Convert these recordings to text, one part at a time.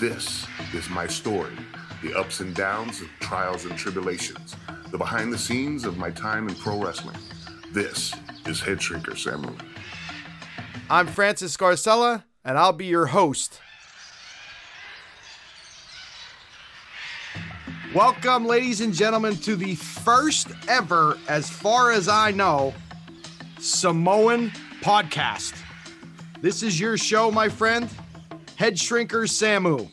This is my story the ups and downs of trials and tribulations, the behind the scenes of my time in pro wrestling. This is Headshrinker. I'm Francis Scarcella, and I'll be your host. Welcome, ladies and gentlemen, to the first ever, as far as I know, Samoan podcast. This is your show, my friend, Headshrinker Samu.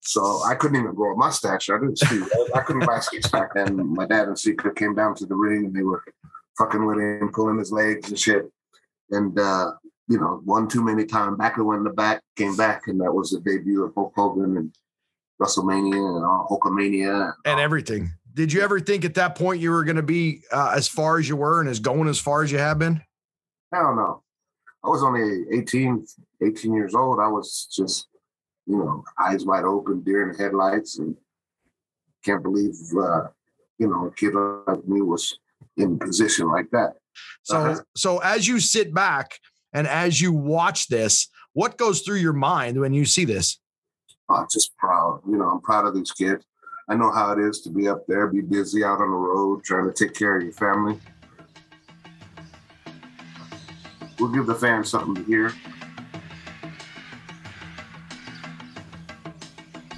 So I couldn't even grow a mustache. I didn't see. I couldn't buy skates back then. My dad and Sika came down to the ring and they were fucking with him, pulling his legs and shit. And uh, you know, one too many times. Back went in the back, came back, and that was the debut of Hulk Hogan and WrestleMania and all Hulkamania and everything. Did you ever think at that point you were going to be uh, as far as you were and as going as far as you have been? Hell no. I was only 18, 18 years old. I was just you know, eyes wide open, deer in the headlights, and can't believe, uh, you know, a kid like me was in a position like that. So, uh-huh. so as you sit back and as you watch this, what goes through your mind when you see this? I'm just proud. You know, I'm proud of these kids. I know how it is to be up there, be busy out on the road, trying to take care of your family. We'll give the fans something to hear.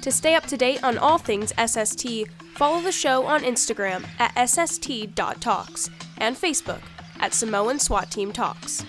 To stay up to date on all things SST, follow the show on Instagram at sst.talks and Facebook at Samoan SWAT Team Talks.